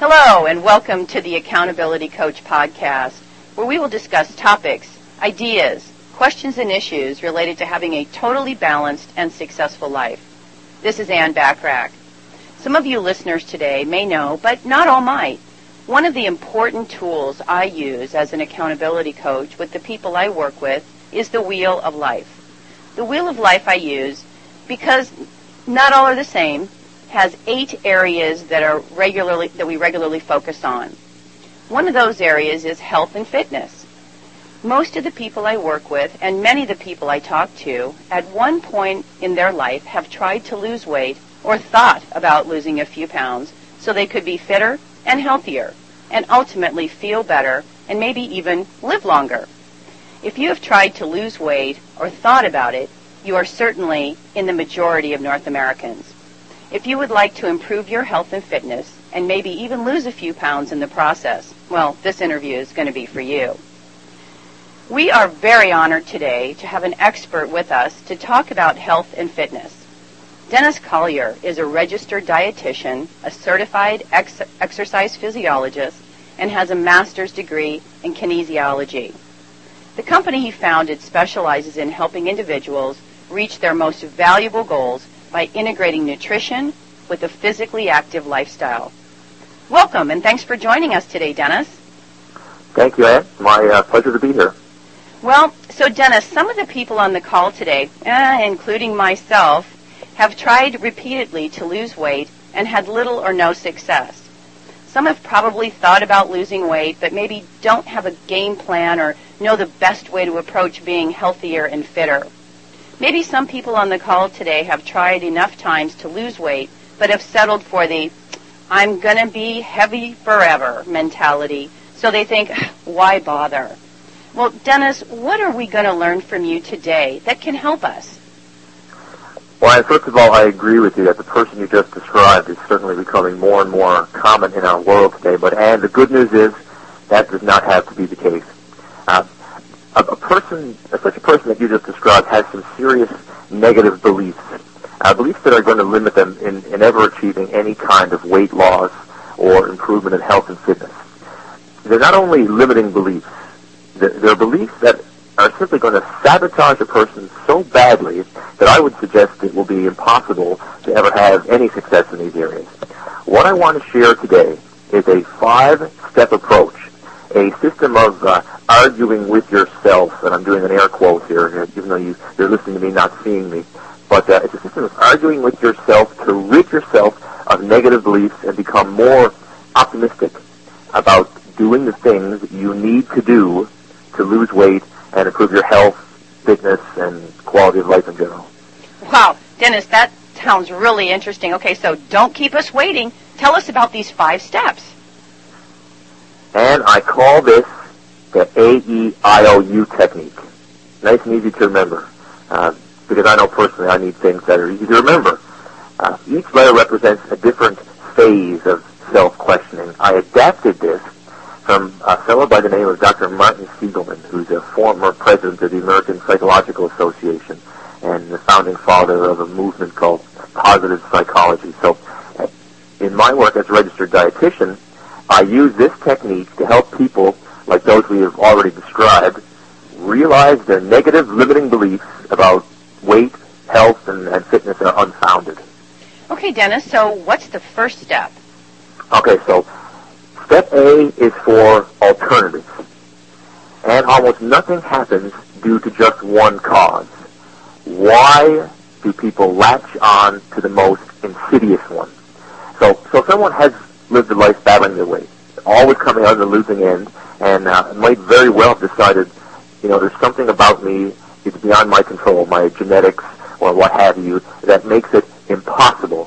Hello, and welcome to the Accountability Coach podcast, where we will discuss topics, ideas, questions, and issues related to having a totally balanced and successful life. This is Ann Bachrach. Some of you listeners today may know, but not all might. One of the important tools I use as an accountability coach with the people I work with is the Wheel of Life. The Wheel of Life I use because not all are the same, has eight areas that are regularly that we regularly focus on. One of those areas is health and fitness. Most of the people I work with and many of the people I talk to at one point in their life have tried to lose weight or thought about losing a few pounds so they could be fitter and healthier and ultimately feel better and maybe even live longer. If you have tried to lose weight or thought about it, you are certainly in the majority of North Americans. If you would like to improve your health and fitness and maybe even lose a few pounds in the process, well, this interview is going to be for you. We are very honored today to have an expert with us to talk about health and fitness. Dennis Collier is a registered dietitian, a certified ex- exercise physiologist, and has a master's degree in kinesiology. The company he founded specializes in helping individuals reach their most valuable goals by integrating nutrition with a physically active lifestyle. Welcome and thanks for joining us today, Dennis. Thank you, Ann. My uh, pleasure to be here. Well, so Dennis, some of the people on the call today, eh, including myself, have tried repeatedly to lose weight and had little or no success. Some have probably thought about losing weight, but maybe don't have a game plan or know the best way to approach being healthier and fitter. Maybe some people on the call today have tried enough times to lose weight, but have settled for the I'm going to be heavy forever mentality. So they think, why bother? Well, Dennis, what are we going to learn from you today that can help us? Well, first of all, I agree with you that the person you just described is certainly becoming more and more common in our world today. But and the good news is that does not have to be the case. Uh, a, a person, such a person that you just described, has some serious negative beliefs, uh, beliefs that are going to limit them in, in ever achieving any kind of weight loss or improvement in health and fitness. They're not only limiting beliefs, they're, they're beliefs that are simply going to sabotage a person so badly that I would suggest it will be impossible to ever have any success in these areas. What I want to share today is a five-step approach a system of uh, arguing with yourself, and I'm doing an air quote here, even though you, you're listening to me, not seeing me. But uh, it's a system of arguing with yourself to rid yourself of negative beliefs and become more optimistic about doing the things you need to do to lose weight and improve your health, fitness, and quality of life in general. Wow, Dennis, that sounds really interesting. Okay, so don't keep us waiting. Tell us about these five steps. And I call this the AEIOU technique. Nice and easy to remember. Uh, because I know personally I need things that are easy to remember. Uh, each letter represents a different phase of self-questioning. I adapted this from a fellow by the name of Dr. Martin Seligman, who's a former president of the American Psychological Association and the founding father of a movement called positive psychology. So uh, in my work as a registered dietitian, I use this technique to help people, like those we have already described, realize their negative limiting beliefs about weight, health, and, and fitness are unfounded. Okay, Dennis, so what's the first step? Okay, so step A is for alternatives. And almost nothing happens due to just one cause. Why do people latch on to the most insidious one? So, so if someone has lived a life battling their weight, always coming out on the losing end, and uh, might very well have decided, you know, there's something about me, it's beyond my control, my genetics or what have you, that makes it impossible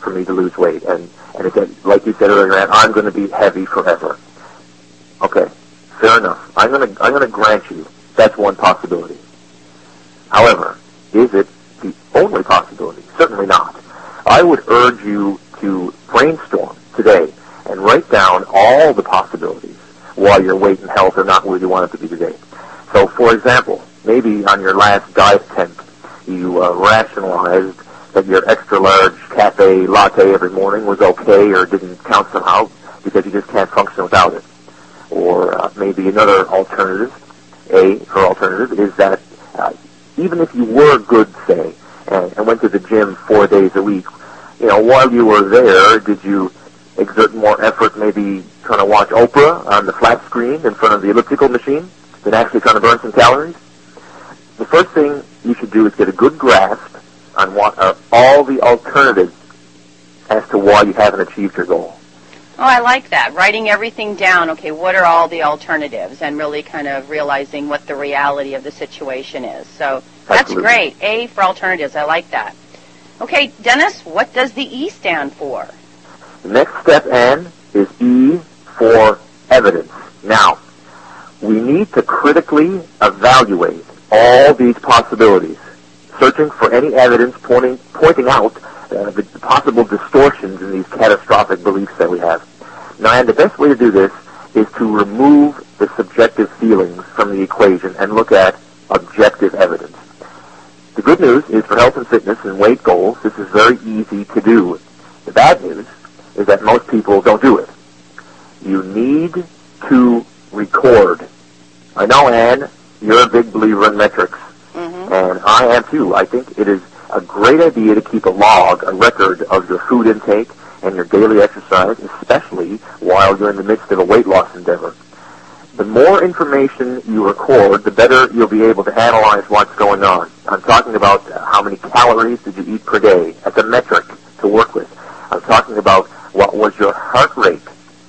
for me to lose weight. And, and again, like you said earlier, I'm going to be heavy forever. Okay, fair enough. I'm going to, I'm going to grant you that's one possibility. However, is it the only possibility? Certainly not. I would urge you to brainstorm today and write down all the possibilities why your weight and health are not where you want it to be today. So, for example, maybe on your last diet attempt, you uh, rationalized that your extra large cafe latte every morning was okay or didn't count somehow. because you just can't function without it. Or uh, maybe another alternative, A for alternative, is that uh, even if you were good, say, and, and went to the gym four days a week, you know, while you were there, did you exert more effort maybe trying to watch Oprah on the flat screen in front of the elliptical machine than actually trying to burn some calories? The first thing you should do is get a good grasp on what are all the alternatives as to why you haven't achieved your goal. Oh, I like that. Writing everything down. Okay, what are all the alternatives? And really kind of realizing what the reality of the situation is. So that's Absolutely. great. A for alternatives. I like that. Okay, Dennis, what does the E stand for? The next step, N is E for evidence. Now, we need to critically evaluate all these possibilities, searching for any evidence pointing, pointing out uh, the possible distortions in these catastrophic beliefs that we have. Now, and the best way to do this is to remove the subjective feelings from the equation and look at objective evidence. The good news is for health and fitness and weight goals, this is very easy to do. The bad news is that most people don't do it. You need to record. I know, Ann, you're a big believer in metrics, Mm-hmm. and I am too. I think it is a great idea to keep a log, a record of your food intake and your daily exercise, especially while you're in the midst of a weight loss endeavor. The more information you record, the better you'll be able to analyze what's going on. I'm talking about how many calories did you eat per day. That's a metric to work with. I'm talking about what was your heart rate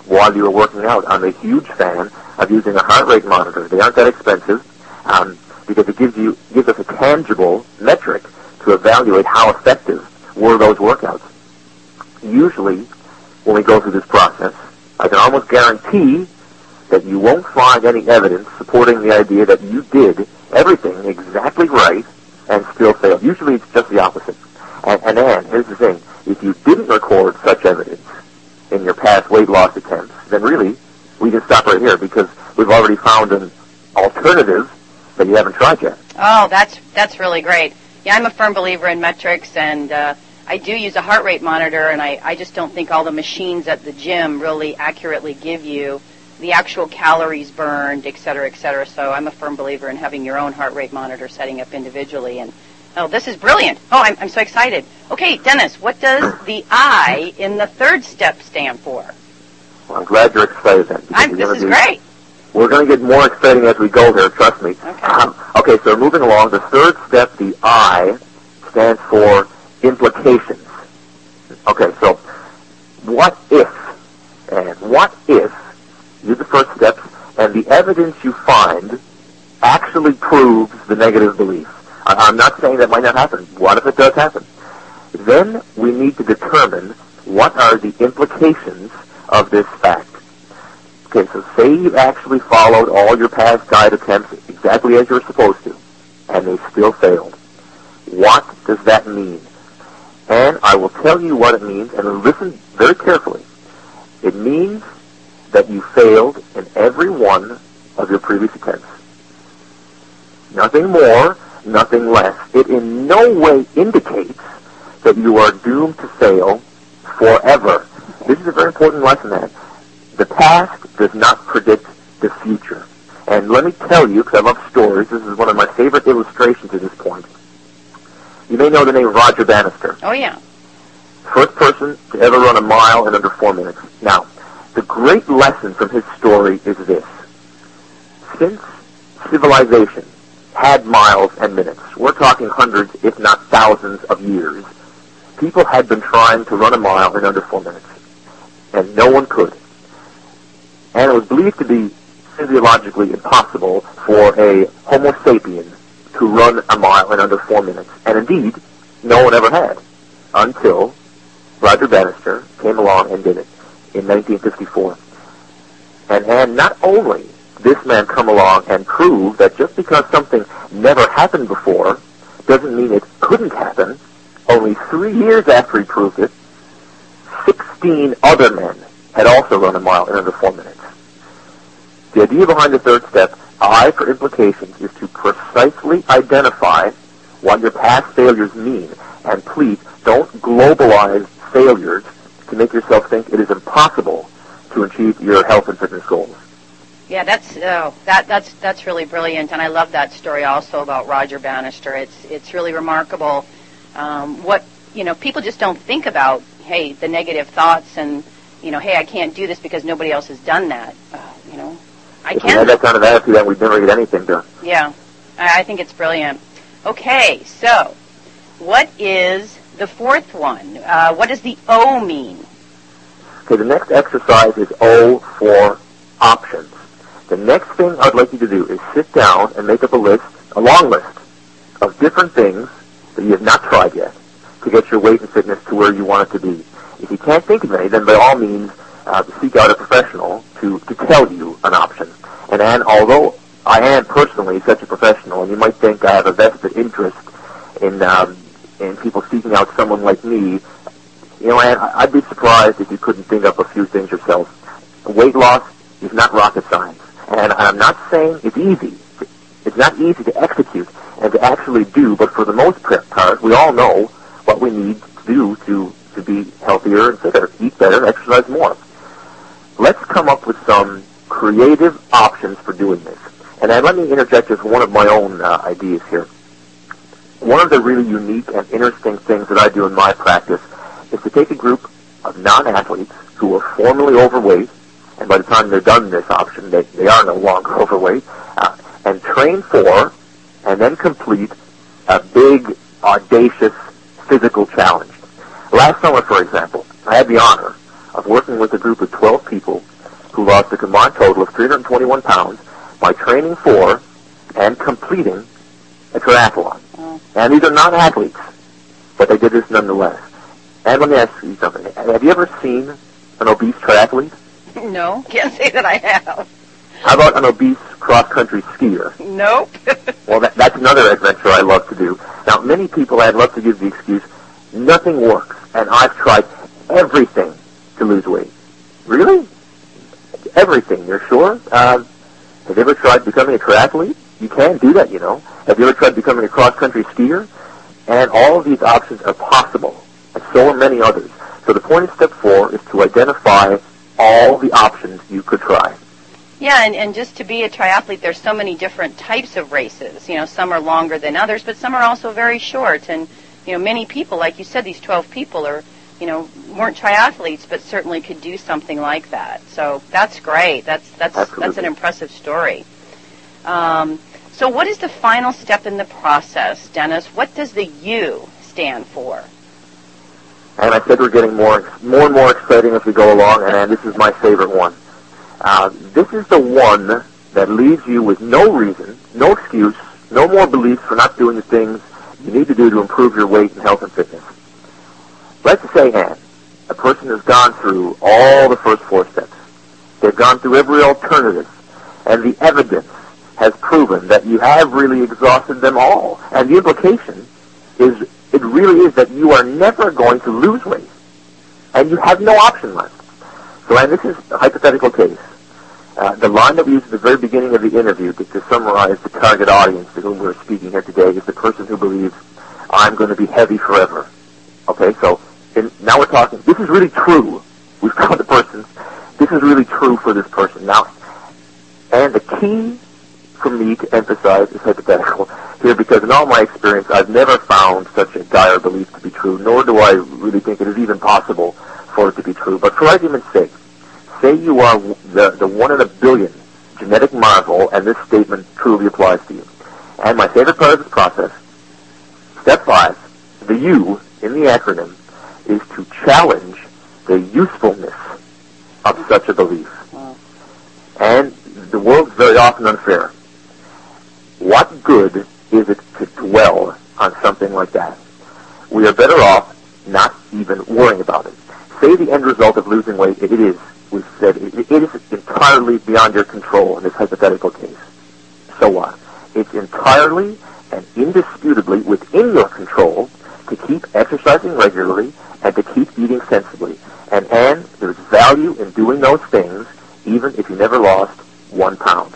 while you were working out. I'm a huge fan of using a heart rate monitor. They aren't that expensive um, because it gives you gives us a tangible metric to evaluate how effective were those workouts. Usually, when we go through this process, I can almost guarantee that you won't find any evidence supporting the idea that you did everything exactly right and still failed. Usually it's just the opposite. And, and Ann, here's the thing. If you didn't record such evidence in your past weight loss attempts, then really, we can stop right here because we've already found an alternative that you haven't tried yet. Oh, that's that's really great. Yeah, I'm a firm believer in metrics, and uh, I do use a heart rate monitor, and I, I just don't think all the machines at the gym really accurately give you the actual calories burned, et cetera, et cetera. So I'm a firm believer in having your own heart rate monitor setting up individually. And oh, this is brilliant. Oh, I'm, I'm so excited. Okay, Dennis, what does the I in the third step stand for? Well, I'm glad you're excited then. I'm, this is great. We're going to get more exciting as we go here, trust me. Okay. Um, okay, so moving along, the third step, the I, stands for implications. Okay, so what if, and what if, you the first step, and the evidence you find actually proves the negative belief? I'm not saying that might not happen. What if it does happen? Then we need to determine what are the implications of this fact. Okay, so say you actually followed all your past diet attempts exactly as you were supposed to, and they still failed. What does that mean? And I will tell you what it means, and listen very carefully. It means that you failed in every one of your previous attempts. Nothing more, nothing less. It in no way indicates that you are doomed to fail forever. This is a very important lesson, man. The past does not predict the future. And let me tell you, because I love stories, this is one of my favorite illustrations at this point. You may know the name Roger Bannister, Oh yeah. first person to ever run a mile in under four minutes. Now, the great lesson from his story is this. Since civilization had miles and minutes, we're talking hundreds, if not thousands of years, people had been trying to run a mile in under four minutes. And no one could. And it was believed to be physiologically impossible for a Homo sapien to run a mile in under four minutes. And indeed, no one ever had until Roger Bannister came along and did it in 1954. And, and not only this man come along and prove that just because something never happened before doesn't mean it couldn't happen, only three years after he proved it, 16 other men had also run a mile in under four minutes. The idea behind the third step, I for implications, is to precisely identify what your past failures mean. And please, don't globalize failures to make yourself think it is impossible to achieve your health and fitness goals. Yeah, that's oh, that that's that's really brilliant, and I love that story also about Roger Bannister. It's it's really remarkable. Um, what you know, people just don't think about. Hey, the negative thoughts, and you know, hey, I can't do this because nobody else has done that. Uh, you know, I if can. had that kind of attitude, that we'd never get anything done. Yeah, I, I think it's brilliant. Okay, so what is the fourth one? Uh, what does the O mean? Okay, the next exercise is O for options. The next thing I'd like you to do is sit down and make up a list, a long list, of different things that you have not tried yet to get your weight and fitness to where you want it to be. If you can't think of any, then by all means, uh, seek out a professional to, to tell you an option. And Ann, although I am personally such a professional, and you might think I have a vested interest in um, in people seeking out someone like me, you know, Ann, I'd be surprised if you couldn't think up a few things yourself. Weight loss is not rocket science, and I'm not saying it's easy. It's not easy to execute and to actually do, but for the most part, we all know what we need to do to to be healthier and fitter, eat better, exercise more. Let's come up with some creative options for doing this. And let me interject just one of my own uh, ideas here. One of the really unique and interesting things that I do in my practice is to take a group of non-athletes who are formerly overweight, and by the time they're done this option, they, they are no longer overweight, uh, and train for and then complete a big, audacious physical challenge. Last summer, for example, I had the honor of working with a group of 12 people who lost a combined total of 321 pounds by training for and completing a triathlon. Oh. And these are not athletes, but they did this nonetheless. And let me ask you something. Have you ever seen an obese triathlete? No, can't say that I have. How about an obese cross-country skier? Nope. Well, that, that's another adventure I love to do. Now, many people I'd love to give the excuse, nothing works, and I've tried everything to lose weight. Really? Everything, you're sure? Uh, have you ever tried becoming a triathlete? You can do that, you know. Have you ever tried becoming a cross-country skier? And all of these options are possible, and so are many others. So the point of step four is to identify all the options you could try. Yeah, and, and just to be a triathlete, there's so many different types of races. You know, some are longer than others, but some are also very short. And you know, many people, like you said, these 12 people are, you know, weren't triathletes, but certainly could do something like that. So that's great. That's that's that's an impressive story. Um, so, what is the final step in the process, Dennis? What does the U stand for? And I said we're getting more, more and more exciting as we go along, and, this is my favorite one. Uh, this is the one that leaves you with no reason, no excuse, no more beliefs for not doing the things you need to do to improve your weight and health and fitness. Let's say, Ann, a person has gone through all the first four steps. They've gone through every alternative, and the evidence has proven that you have really exhausted them all. And the implication is it really is that you are never going to lose weight, and you have no option left. So, and this is a hypothetical case. Uh, the line that we used at the very beginning of the interview to, to summarize the target audience to whom we're speaking here today is the person who believes, I'm going to be heavy forever. Okay, so in, now we're talking, this is really true. We've found the person, this is really true for this person. Now, and the key for me to emphasize is hypothetical here because in all my experience, I've never found such a dire belief to be true, nor do I really think it is even possible for it to be true. But for argument's sake, say you are the, the one in a billion genetic marvel, and this statement truly applies to you. And my favorite part of this process, step five, the U in the acronym, is to challenge the usefulness of such a belief. And the world's very often unfair. What good is it to dwell on something like that? We are better off not even worrying about it. Say the end result of losing weight, it is, we've said, it, it is entirely beyond your control in this hypothetical case. So what? It's entirely and indisputably within your control to keep exercising regularly and to keep eating sensibly. And, and there's value in doing those things even if you never lost one pound.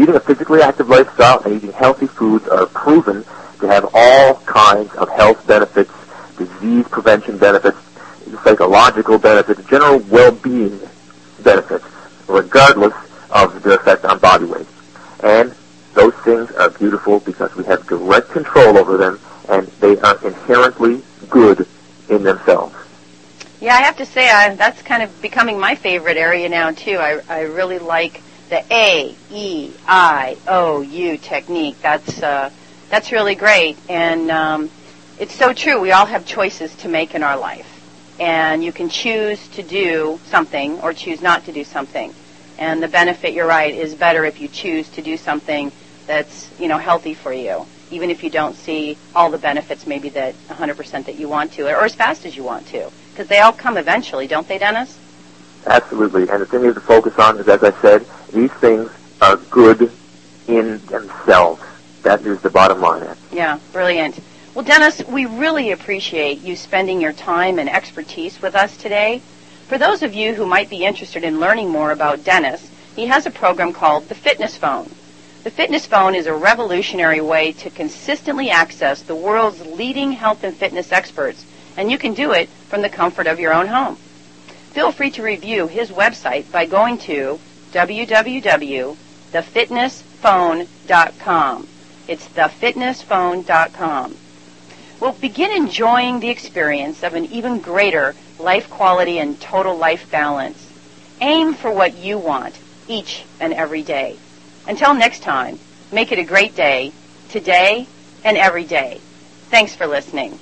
Leading a physically active lifestyle and eating healthy foods are proven to have all kinds of health benefits, disease prevention benefits, psychological benefits, general well-being benefits, regardless of their effect on body weight. And those things are beautiful because we have direct control over them and they are inherently good in themselves. Yeah, I have to say I, that's kind of becoming my favorite area now too. I, I really like the A E I O U technique. That's uh, that's really great, and um, it's so true. We all have choices to make in our life, and you can choose to do something or choose not to do something. And the benefit, you're right, is better if you choose to do something that's you know healthy for you, even if you don't see all the benefits maybe that 100% that you want to, or as fast as you want to, because they all come eventually, don't they, Dennis? Absolutely. And the thing you have to focus on is, as I said, these things are good in themselves. That is the bottom line. Yeah, brilliant. Well, Dennis, we really appreciate you spending your time and expertise with us today. For those of you who might be interested in learning more about Dennis, he has a program called the Fitness Phone. The Fitness Phone is a revolutionary way to consistently access the world's leading health and fitness experts, and you can do it from the comfort of your own home. Feel free to review his website by going to www.thefitnessphone.com. It's thefitnessphone.com. We'll begin enjoying the experience of an even greater life quality and total life balance. Aim for what you want each and every day. Until next time, make it a great day, today and every day. Thanks for listening.